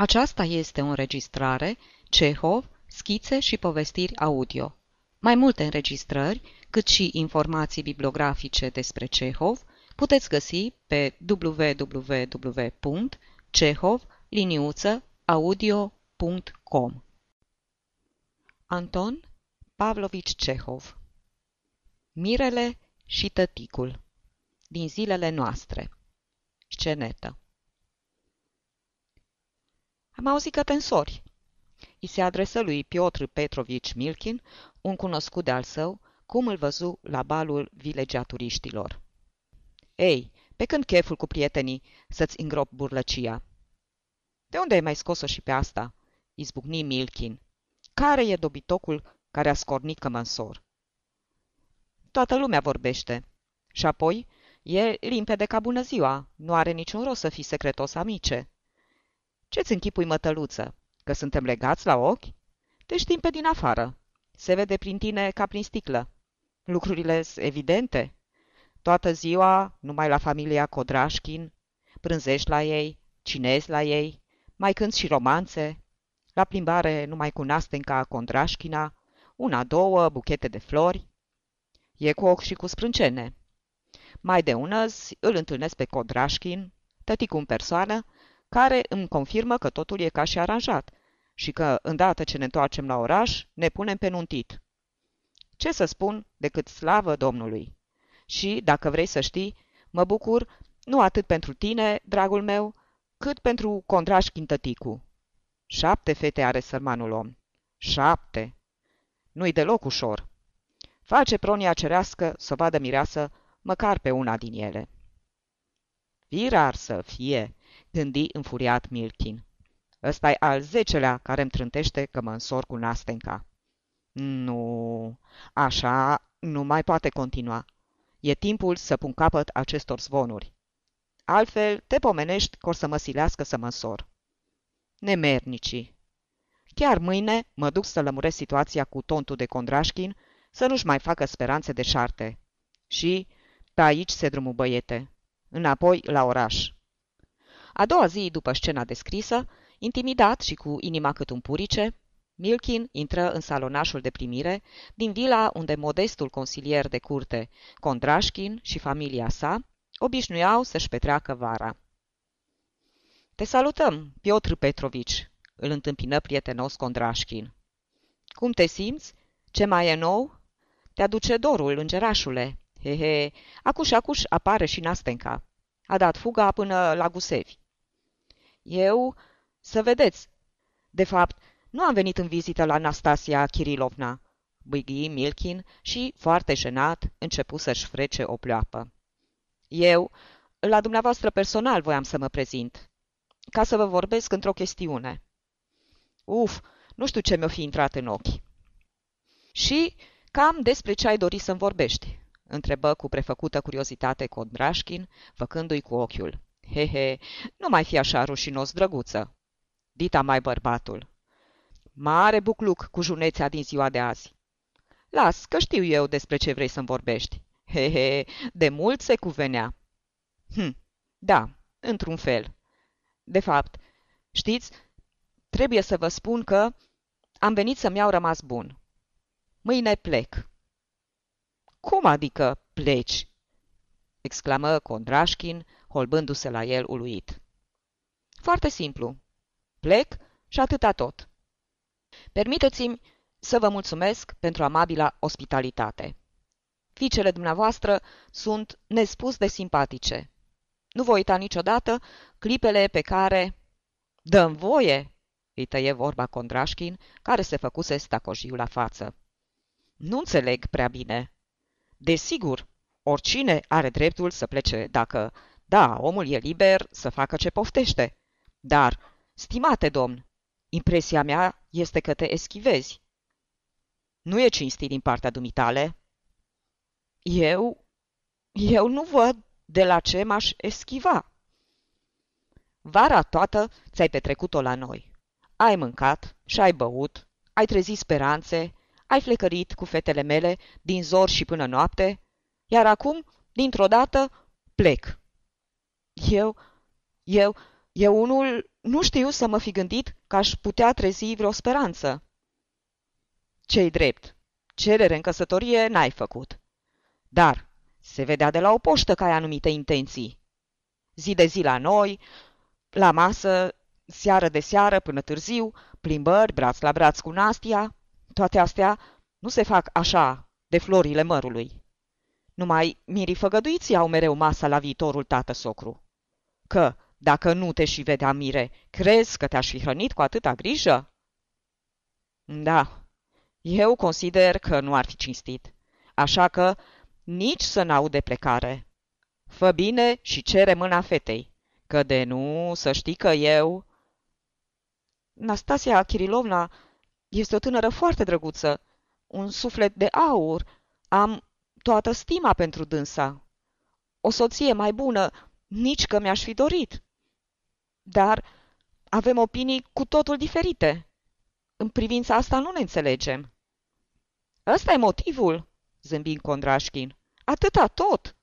Aceasta este o înregistrare Cehov, schițe și povestiri audio. Mai multe înregistrări, cât și informații bibliografice despre Cehov, puteți găsi pe www.cehov-audio.com Anton Pavlovici Cehov. Mirele și tăticul. Din zilele noastre. Scenetă am auzit că te însori. I se adresă lui Piotr Petrovici Milkin, un cunoscut de-al său, cum îl văzu la balul vilegiaturiștilor. Ei, pe când cheful cu prietenii să-ți îngrop burlăcia? De unde ai mai scos-o și pe asta? Izbucni Milkin. Care e dobitocul care a scornit că mă însor? Toată lumea vorbește. Și apoi, e limpede ca bună ziua, nu are niciun rost să fii secretos amice. Ce-ți închipui, mătăluță? Că suntem legați la ochi? Te știm pe din afară. Se vede prin tine ca prin sticlă. Lucrurile sunt evidente. Toată ziua, numai la familia Codrașchin, prânzești la ei, cinezi la ei, mai cânti și romanțe, la plimbare numai cu Nastenca Condrașchina, una, două, buchete de flori. E cu ochi și cu sprâncene. Mai de ună îl întâlnesc pe Codrașchin, tăticul în persoană, care îmi confirmă că totul e ca și aranjat și că, îndată ce ne întoarcem la oraș, ne punem pe nuntit. Ce să spun decât slavă Domnului? Și, dacă vrei să știi, mă bucur nu atât pentru tine, dragul meu, cât pentru Condraș Chintăticu. Șapte fete are sărmanul om. Șapte. Nu-i deloc ușor. Face pronia cerească să vadă mireasă măcar pe una din ele. Virar să fie, gândi înfuriat Milkin. ăsta e al zecelea care îmi trântește că mă însor cu Nastenca. Nu, așa nu mai poate continua. E timpul să pun capăt acestor zvonuri. Altfel te pomenești că o să mă silească să mă însor. Nemernicii. Chiar mâine mă duc să lămuresc situația cu tontul de Condrașchin să nu-și mai facă speranțe de șarte. Și pe aici se drumul băiete. Înapoi la oraș. A doua zi după scena descrisă, intimidat și cu inima cât un purice, Milkin intră în salonașul de primire din vila unde modestul consilier de curte, Kondrașkin și familia sa, obișnuiau să-și petreacă vara. Te salutăm, Piotr Petrovici, îl întâmpină prietenos Kondrașkin. Cum te simți? Ce mai e nou? Te aduce dorul, îngerașule. He, he, acuș, acuș apare și Nastenca. A dat fuga până la Gusevi. Eu, să vedeți, de fapt, nu am venit în vizită la Anastasia Kirilovna, băighi Milkin și, foarte jenat, începu să-și frece o pleoapă. Eu, la dumneavoastră personal voiam să mă prezint, ca să vă vorbesc într-o chestiune. Uf, nu știu ce mi-o fi intrat în ochi. Și cam despre ce ai dori să-mi vorbești, întrebă cu prefăcută curiozitate Kondrașkin, făcându-i cu ochiul. He, he, nu mai fi așa rușinos, drăguță. Dita mai bărbatul. Mare bucluc cu junețea din ziua de azi. Las, că știu eu despre ce vrei să-mi vorbești. He, he, de mult se cuvenea. Hm, da, într-un fel. De fapt, știți, trebuie să vă spun că am venit să-mi iau rămas bun. Mâine plec. Cum adică pleci? exclamă Condrașchin, holbându-se la el uluit. Foarte simplu. Plec și atâta tot. Permiteți-mi să vă mulțumesc pentru amabila ospitalitate. Fiicele dumneavoastră sunt nespus de simpatice. Nu voi uita niciodată clipele pe care... Dăm voie, îi tăie vorba Condrașchin, care se făcuse stacojiu la față. Nu înțeleg prea bine. Desigur, oricine are dreptul să plece dacă da, omul e liber să facă ce poftește. Dar, stimate domn, impresia mea este că te eschivezi. Nu e cinstit din partea dumitale. Eu? Eu nu văd de la ce m-aș eschiva. Vara toată ți-ai petrecut-o la noi. Ai mâncat și ai băut, ai trezit speranțe, ai flecărit cu fetele mele din zor și până noapte, iar acum, dintr-o dată, plec. Eu, eu, eu unul nu știu să mă fi gândit că aș putea trezi vreo speranță. Ce-i drept? Cerere în căsătorie n-ai făcut. Dar se vedea de la o poștă că ai anumite intenții. Zi de zi la noi, la masă, seară de seară până târziu, plimbări, braț la braț cu Nastia, toate astea nu se fac așa, de florile mărului. Numai mirii făgăduiții au mereu masa la viitorul tată socru. Că, dacă nu te și vedea mire, crezi că te-aș fi hrănit cu atâta grijă? Da, eu consider că nu ar fi cinstit. Așa că nici să n de plecare. Fă bine și cere mâna fetei, că de nu să știi că eu... Nastasia Kirilovna este o tânără foarte drăguță, un suflet de aur. Am toată stima pentru dânsa. O soție mai bună, nici că mi-aș fi dorit. Dar avem opinii cu totul diferite. În privința asta nu ne înțelegem. Ăsta e motivul, zâmbi Condrașchin. Atâta tot.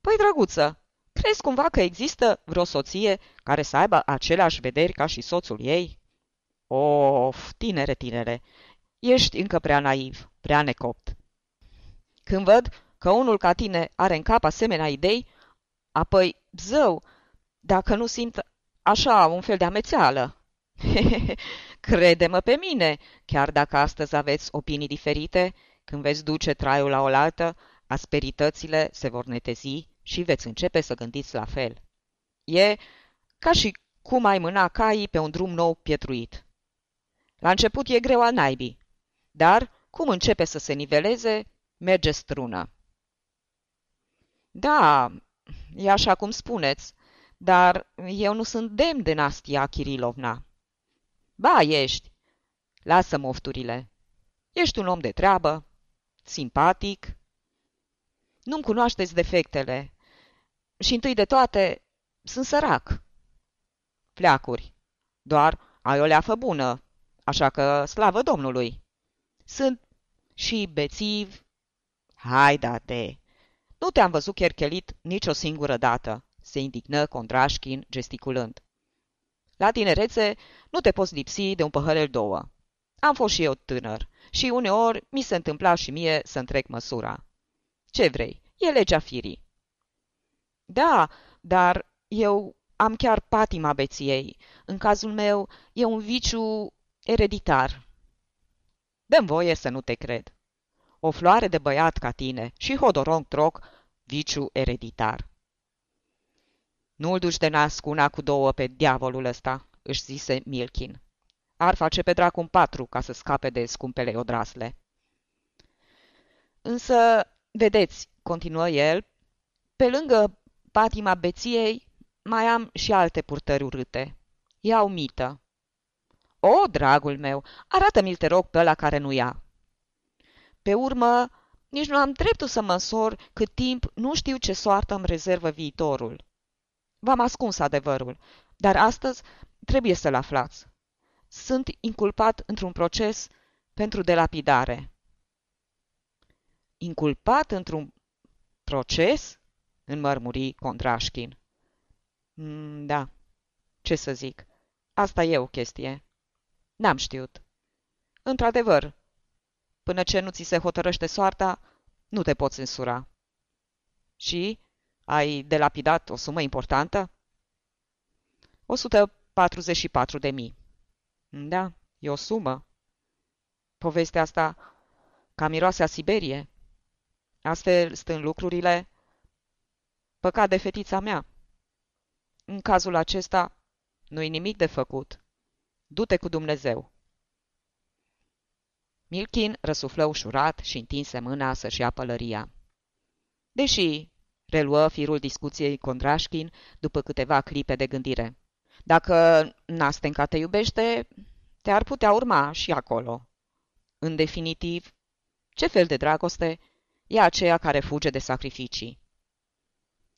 Păi, drăguță, crezi cumva că există vreo soție care să aibă aceleași vederi ca și soțul ei? Of, tinere, tinere, ești încă prea naiv, prea necopt. Când văd că unul ca tine are în cap asemenea idei, apoi, zău, dacă nu simt așa un fel de amețeală. Crede-mă pe mine, chiar dacă astăzi aveți opinii diferite, când veți duce traiul la oaltă, asperitățile se vor netezi și veți începe să gândiți la fel. E ca și cum ai mâna caii pe un drum nou pietruit. La început e greu al naibii, dar cum începe să se niveleze, merge strună. Da, e așa cum spuneți, dar eu nu sunt demn de Nastia Kirilovna. Ba, ești. Lasă mofturile. Ești un om de treabă, simpatic. Nu-mi cunoașteți defectele. Și întâi de toate, sunt sărac. Fleacuri. Doar ai o leafă bună, așa că slavă Domnului. Sunt și bețiv. Hai, date! Nu te-am văzut cherchelit nicio singură dată, se indignă Condrașchin, gesticulând. La tinerețe nu te poți lipsi de un păhărel două. Am fost și eu tânăr și uneori mi se întâmpla și mie să întrec măsura. Ce vrei? E legea firii. Da, dar eu am chiar patima beției. În cazul meu e un viciu ereditar. Dăm voie să nu te cred. O floare de băiat ca tine și hodorong troc, viciu ereditar. Nu-l duci de nas cu una cu două pe diavolul ăsta, își zise Milkin. Ar face pe dracu un patru ca să scape de scumpele odrasle. Însă, vedeți, continuă el, pe lângă patima beției, mai am și alte purtări urâte. Iau mită. O, dragul meu, arată-mi-l te rog pe ăla care nu ia. Pe urmă, nici nu am dreptul să măsor cât timp nu știu ce soartă îmi rezervă viitorul. V-am ascuns adevărul, dar astăzi trebuie să-l aflați. Sunt inculpat într-un proces pentru delapidare. Inculpat într-un proces? înmărmuri Condrașchin. Mm, da, ce să zic, asta e o chestie. N-am știut. Într-adevăr, până ce nu ți se hotărăște soarta, nu te poți însura. Și ai delapidat o sumă importantă? 144 de mii. Da, e o sumă. Povestea asta ca miroase a Siberie. Astfel stând lucrurile, păcat de fetița mea. În cazul acesta, nu-i nimic de făcut. Du-te cu Dumnezeu. Milkin răsuflă ușurat și întinse mâna să-și ia pălăria. Deși reluă firul discuției Condrașchin după câteva clipe de gândire. Dacă Nastenca te iubește, te-ar putea urma și acolo. În definitiv, ce fel de dragoste e aceea care fuge de sacrificii?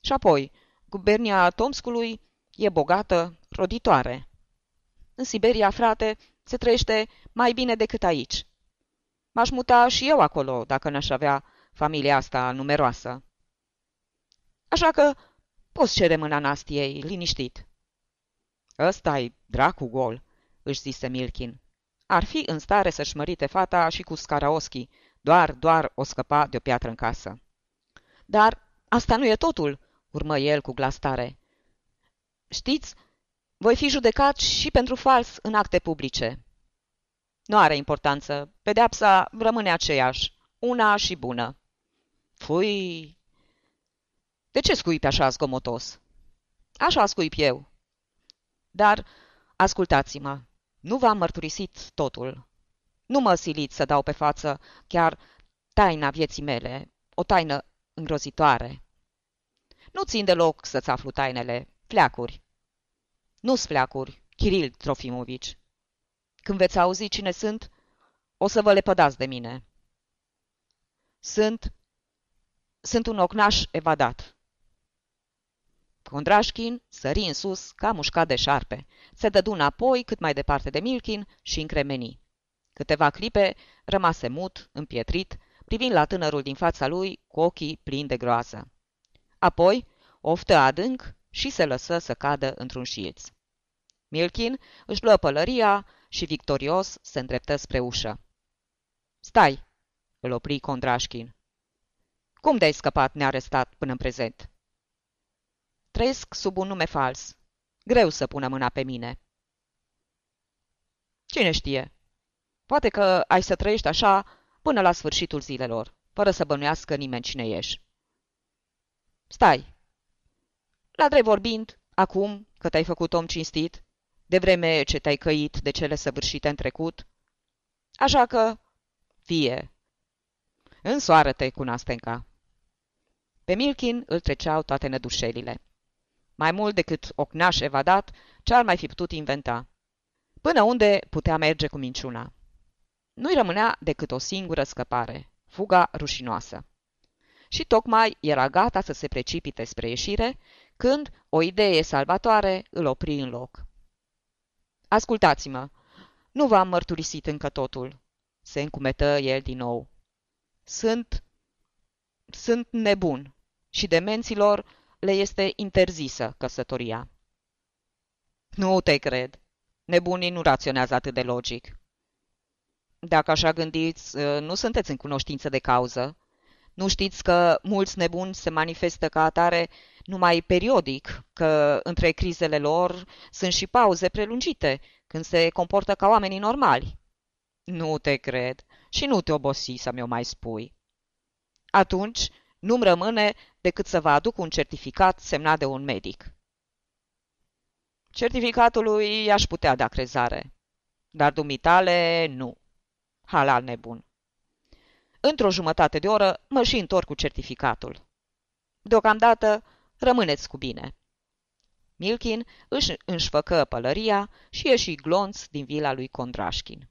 Și apoi, gubernia Tomscului e bogată, roditoare. În Siberia, frate, se trăiește mai bine decât aici. M-aș muta și eu acolo, dacă n-aș avea familia asta numeroasă. Așa că poți cere mâna Nastiei, liniștit. Ăsta-i dracu gol, își zise Milkin. Ar fi în stare să-și mărite fata și cu Scaraoschi, doar, doar o scăpa de o piatră în casă. Dar asta nu e totul, urmă el cu glas tare. Știți, voi fi judecat și pentru fals în acte publice. Nu are importanță. Pedeapsa rămâne aceeași, una și bună. Fui! De ce scuipi așa zgomotos? Așa scuip eu. Dar, ascultați-mă, nu v-am mărturisit totul. Nu mă siliți să dau pe față chiar taina vieții mele, o taină îngrozitoare. Nu țin deloc să-ți aflu tainele, fleacuri. Nu-s fleacuri, Kiril Trofimovici. Când veți auzi cine sunt, o să vă lepădați de mine. Sunt... sunt un ocnaș evadat. Condrașkin sări în sus ca mușcat de șarpe. Se dădu înapoi cât mai departe de Milkin și încremeni. Câteva clipe rămase mut, împietrit, privind la tânărul din fața lui cu ochii plini de groază. Apoi oftă adânc și se lăsă să cadă într-un șilț. Milkin își luă pălăria și victorios se îndreptă spre ușă. Stai!" îl opri Condrașkin. Cum de-ai scăpat nearestat până în prezent?" Trăiesc sub un nume fals. Greu să pună mâna pe mine." Cine știe? Poate că ai să trăiești așa până la sfârșitul zilelor, fără să bănuiască nimeni cine ești. Stai! La drept vorbind, acum că te-ai făcut om cinstit, de vreme ce te-ai căit de cele săvârșite în trecut, așa că, fie, însoară-te cu Nastenca. Pe Milkin îl treceau toate nădușelile. Mai mult decât ocnaș evadat, ce-ar mai fi putut inventa? Până unde putea merge cu minciuna? Nu-i rămânea decât o singură scăpare, fuga rușinoasă. Și tocmai era gata să se precipite spre ieșire, când o idee salvatoare îl opri în loc. Ascultați-mă, nu v-am mărturisit încă totul, se încumetă el din nou. Sunt... sunt nebun și demenților le este interzisă căsătoria. Nu te cred. Nebunii nu raționează atât de logic. Dacă așa gândiți, ă, nu sunteți în cunoștință de cauză. Nu știți că mulți nebuni se manifestă ca atare numai periodic, că între crizele lor sunt și pauze prelungite, când se comportă ca oamenii normali. Nu te cred și nu te obosi să mi-o mai spui. Atunci, nu-mi rămâne decât să vă aduc un certificat semnat de un medic. Certificatului aș putea da crezare, dar dumitale nu. Halal nebun. Într-o jumătate de oră mă și întorc cu certificatul. Deocamdată rămâneți cu bine. Milkin își înșfăcă pălăria și ieși glonț din vila lui Condrașkin.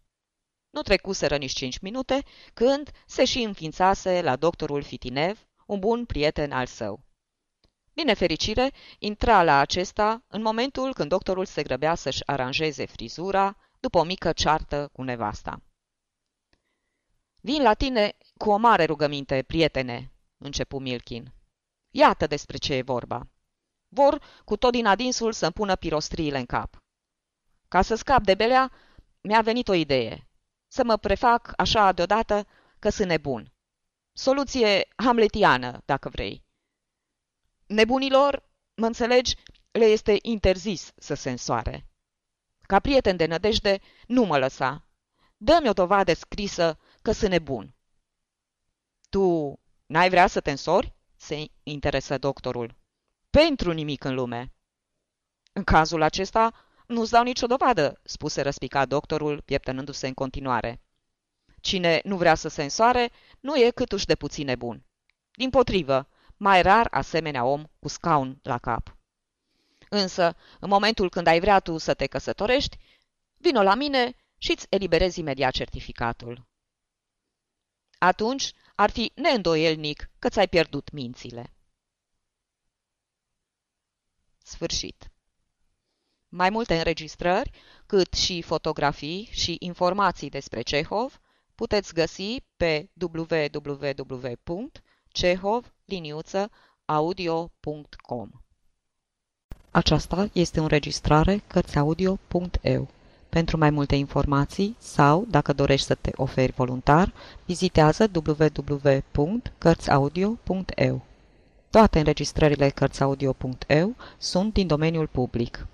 Nu trecuseră nici cinci minute când se și înființase la doctorul Fitinev, un bun prieten al său. Din fericire, intra la acesta în momentul când doctorul se grăbea să-și aranjeze frizura după o mică ceartă cu nevasta. Vin la tine cu o mare rugăminte, prietene, începu Milkin. Iată despre ce e vorba. Vor cu tot din adinsul să-mi pună pirostriile în cap. Ca să scap de belea, mi-a venit o idee. Să mă prefac așa deodată că sunt nebun. Soluție hamletiană, dacă vrei. Nebunilor, mă înțelegi, le este interzis să se însoare. Ca prieten de nădejde, nu mă lăsa. Dă-mi o dovadă scrisă că sunt nebun. Tu n-ai vrea să te însori? se interesă doctorul. Pentru nimic în lume. În cazul acesta, nu-ți dau nicio dovadă, spuse răspicat doctorul, pieptănându-se în continuare. Cine nu vrea să se însoare, nu e câtuși de puțin nebun. Din potrivă, mai rar asemenea om cu scaun la cap. Însă, în momentul când ai vrea tu să te căsătorești, vino la mine și îți eliberezi imediat certificatul. Atunci ar fi neîndoielnic că ți-ai pierdut mințile. Sfârșit. Mai multe înregistrări, cât și fotografii și informații despre Cehov puteți găsi pe www.cehov.audio.com. Aceasta este o înregistrare Cărțiaudio.eu. Pentru mai multe informații sau, dacă dorești să te oferi voluntar, vizitează www.cărțiaudio.eu. Toate înregistrările Cărțiaudio.eu sunt din domeniul public.